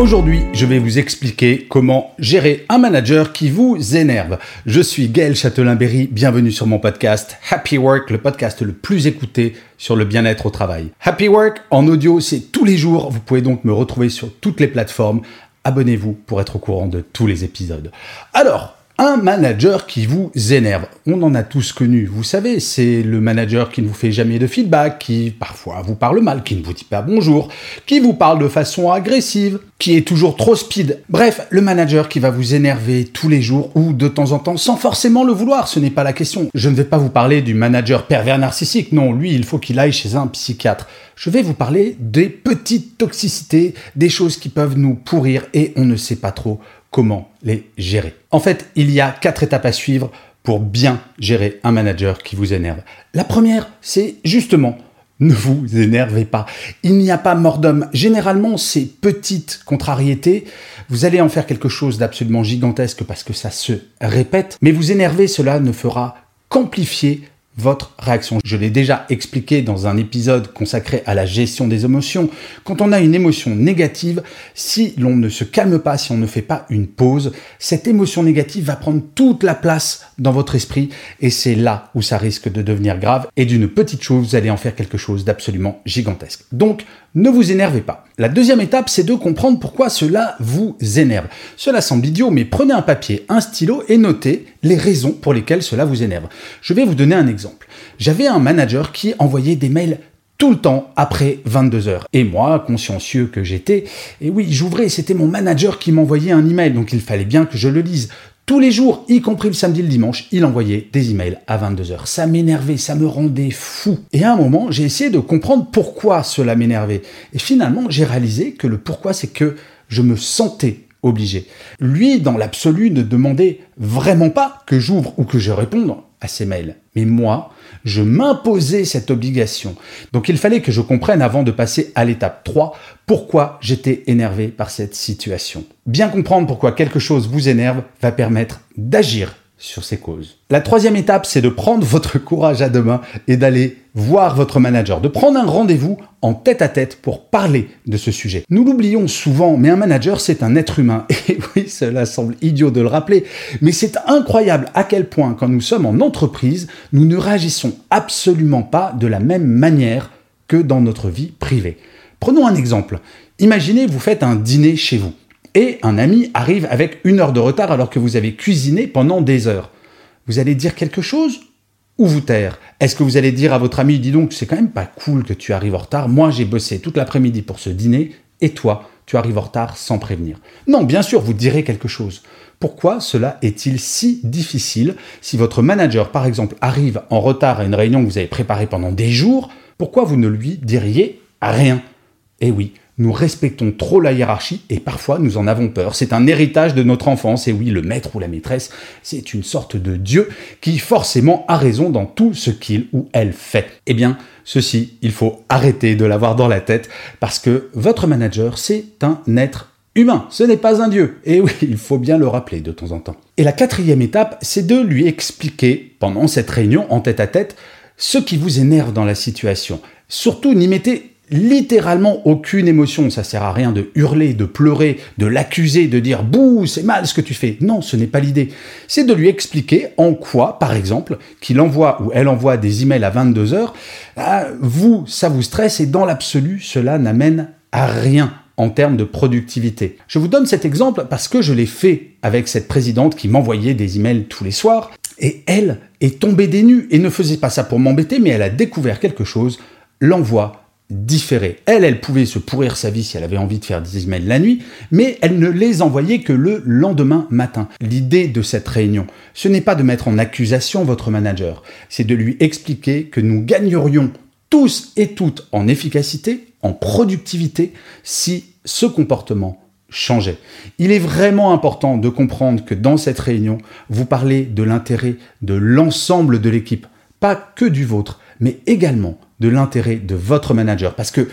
Aujourd'hui, je vais vous expliquer comment gérer un manager qui vous énerve. Je suis Gaël Châtelain-Berry, bienvenue sur mon podcast Happy Work, le podcast le plus écouté sur le bien-être au travail. Happy Work en audio, c'est tous les jours, vous pouvez donc me retrouver sur toutes les plateformes. Abonnez-vous pour être au courant de tous les épisodes. Alors, un manager qui vous énerve. On en a tous connu, vous savez, c'est le manager qui ne vous fait jamais de feedback, qui parfois vous parle mal, qui ne vous dit pas bonjour, qui vous parle de façon agressive, qui est toujours trop speed. Bref, le manager qui va vous énerver tous les jours ou de temps en temps sans forcément le vouloir, ce n'est pas la question. Je ne vais pas vous parler du manager pervers narcissique, non, lui, il faut qu'il aille chez un psychiatre. Je vais vous parler des petites toxicités, des choses qui peuvent nous pourrir et on ne sait pas trop comment les gérer. En fait, il y a quatre étapes à suivre pour bien gérer un manager qui vous énerve. La première, c'est justement ne vous énervez pas. Il n'y a pas mort d'homme. Généralement, ces petites contrariétés, vous allez en faire quelque chose d'absolument gigantesque parce que ça se répète. Mais vous énerver, cela ne fera qu'amplifier votre réaction. Je l'ai déjà expliqué dans un épisode consacré à la gestion des émotions. Quand on a une émotion négative, si l'on ne se calme pas, si on ne fait pas une pause, cette émotion négative va prendre toute la place dans votre esprit et c'est là où ça risque de devenir grave et d'une petite chose, vous allez en faire quelque chose d'absolument gigantesque. Donc, ne vous énervez pas. La deuxième étape, c'est de comprendre pourquoi cela vous énerve. Cela semble idiot, mais prenez un papier, un stylo et notez les raisons pour lesquelles cela vous énerve. Je vais vous donner un exemple. J'avais un manager qui envoyait des mails tout le temps après 22 heures. Et moi, consciencieux que j'étais, et oui, j'ouvrais, c'était mon manager qui m'envoyait un email, donc il fallait bien que je le lise. Tous les jours, y compris le samedi et le dimanche, il envoyait des emails à 22h. Ça m'énervait, ça me rendait fou. Et à un moment, j'ai essayé de comprendre pourquoi cela m'énervait. Et finalement, j'ai réalisé que le pourquoi, c'est que je me sentais obligé. Lui, dans l'absolu, ne demandait vraiment pas que j'ouvre ou que je réponde à ses mails. Mais moi, je m'imposais cette obligation. Donc il fallait que je comprenne avant de passer à l'étape 3 pourquoi j'étais énervé par cette situation. Bien comprendre pourquoi quelque chose vous énerve va permettre d'agir sur ces causes. La troisième étape, c'est de prendre votre courage à deux mains et d'aller voir votre manager, de prendre un rendez-vous en tête à tête pour parler de ce sujet. Nous l'oublions souvent, mais un manager, c'est un être humain. Et oui, cela semble idiot de le rappeler, mais c'est incroyable à quel point, quand nous sommes en entreprise, nous ne réagissons absolument pas de la même manière que dans notre vie privée. Prenons un exemple. Imaginez, vous faites un dîner chez vous et un ami arrive avec une heure de retard alors que vous avez cuisiné pendant des heures. Vous allez dire quelque chose ou vous taire Est-ce que vous allez dire à votre ami, dis donc, c'est quand même pas cool que tu arrives en retard, moi j'ai bossé toute l'après-midi pour ce dîner, et toi, tu arrives en retard sans prévenir. Non, bien sûr, vous direz quelque chose. Pourquoi cela est-il si difficile si votre manager, par exemple, arrive en retard à une réunion que vous avez préparée pendant des jours Pourquoi vous ne lui diriez rien? Eh oui, nous respectons trop la hiérarchie et parfois nous en avons peur. C'est un héritage de notre enfance et oui, le maître ou la maîtresse, c'est une sorte de Dieu qui forcément a raison dans tout ce qu'il ou elle fait. Eh bien, ceci, il faut arrêter de l'avoir dans la tête parce que votre manager, c'est un être humain, ce n'est pas un dieu. Et oui, il faut bien le rappeler de temps en temps. Et la quatrième étape, c'est de lui expliquer pendant cette réunion en tête à tête ce qui vous énerve dans la situation. Surtout, n'y mettez littéralement aucune émotion. Ça sert à rien de hurler, de pleurer, de l'accuser, de dire bouh, c'est mal ce que tu fais. Non, ce n'est pas l'idée. C'est de lui expliquer en quoi, par exemple, qu'il envoie ou elle envoie des emails à 22 heures, ah, vous, ça vous stresse et dans l'absolu, cela n'amène à rien en termes de productivité. Je vous donne cet exemple parce que je l'ai fait avec cette présidente qui m'envoyait des emails tous les soirs et elle est tombée des nues et ne faisait pas ça pour m'embêter mais elle a découvert quelque chose, l'envoi différé. Elle, elle pouvait se pourrir sa vie si elle avait envie de faire des emails la nuit, mais elle ne les envoyait que le lendemain matin. L'idée de cette réunion, ce n'est pas de mettre en accusation votre manager, c'est de lui expliquer que nous gagnerions tous et toutes en efficacité, en productivité, si ce comportement changeait. Il est vraiment important de comprendre que dans cette réunion, vous parlez de l'intérêt de l'ensemble de l'équipe, pas que du vôtre, mais également de l'intérêt de votre manager. Parce que,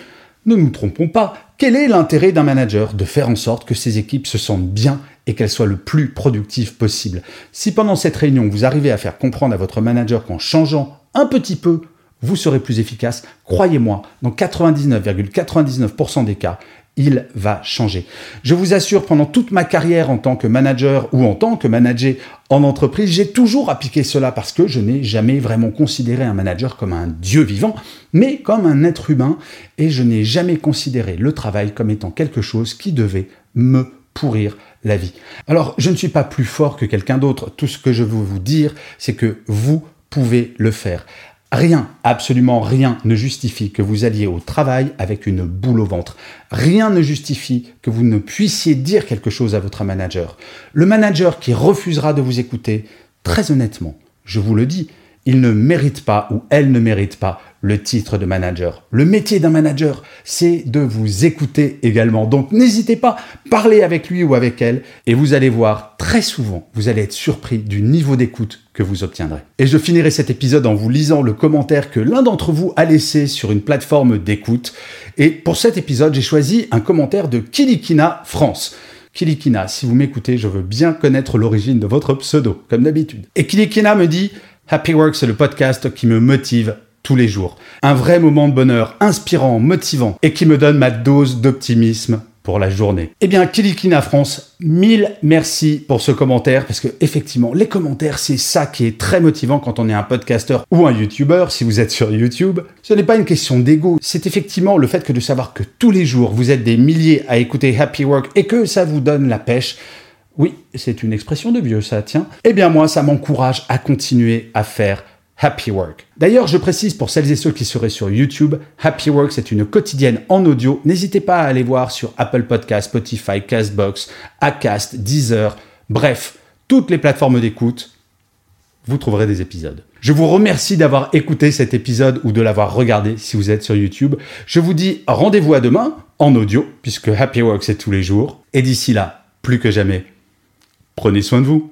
ne nous trompons pas, quel est l'intérêt d'un manager De faire en sorte que ses équipes se sentent bien et qu'elles soient le plus productives possible? Si pendant cette réunion, vous arrivez à faire comprendre à votre manager qu'en changeant un petit peu, vous serez plus efficace, croyez-moi, dans 99,99% des cas, il va changer. Je vous assure, pendant toute ma carrière en tant que manager ou en tant que manager en entreprise, j'ai toujours appliqué cela parce que je n'ai jamais vraiment considéré un manager comme un dieu vivant, mais comme un être humain, et je n'ai jamais considéré le travail comme étant quelque chose qui devait me pourrir la vie. Alors, je ne suis pas plus fort que quelqu'un d'autre. Tout ce que je veux vous dire, c'est que vous pouvez le faire. Rien, absolument rien ne justifie que vous alliez au travail avec une boule au ventre. Rien ne justifie que vous ne puissiez dire quelque chose à votre manager. Le manager qui refusera de vous écouter, très honnêtement, je vous le dis, il ne mérite pas ou elle ne mérite pas le titre de manager. Le métier d'un manager, c'est de vous écouter également. Donc n'hésitez pas, parlez avec lui ou avec elle et vous allez voir très souvent, vous allez être surpris du niveau d'écoute que vous obtiendrez. Et je finirai cet épisode en vous lisant le commentaire que l'un d'entre vous a laissé sur une plateforme d'écoute. Et pour cet épisode, j'ai choisi un commentaire de Kilikina France. Kilikina, si vous m'écoutez, je veux bien connaître l'origine de votre pseudo, comme d'habitude. Et Kilikina me dit Happy Work, c'est le podcast qui me motive tous les jours. Un vrai moment de bonheur, inspirant, motivant, et qui me donne ma dose d'optimisme pour la journée. Eh bien, Kilikina France, mille merci pour ce commentaire, parce que effectivement, les commentaires, c'est ça qui est très motivant quand on est un podcasteur ou un YouTuber, si vous êtes sur YouTube. Ce n'est pas une question d'ego, c'est effectivement le fait que de savoir que tous les jours, vous êtes des milliers à écouter Happy Work et que ça vous donne la pêche. Oui, c'est une expression de vieux, ça, tiens. Eh bien, moi, ça m'encourage à continuer à faire Happy Work. D'ailleurs, je précise pour celles et ceux qui seraient sur YouTube, Happy Work, c'est une quotidienne en audio. N'hésitez pas à aller voir sur Apple Podcast, Spotify, Castbox, Acast, Deezer, bref, toutes les plateformes d'écoute, vous trouverez des épisodes. Je vous remercie d'avoir écouté cet épisode ou de l'avoir regardé si vous êtes sur YouTube. Je vous dis rendez-vous à demain en audio, puisque Happy Work c'est tous les jours. Et d'ici là, plus que jamais, Prenez soin de vous.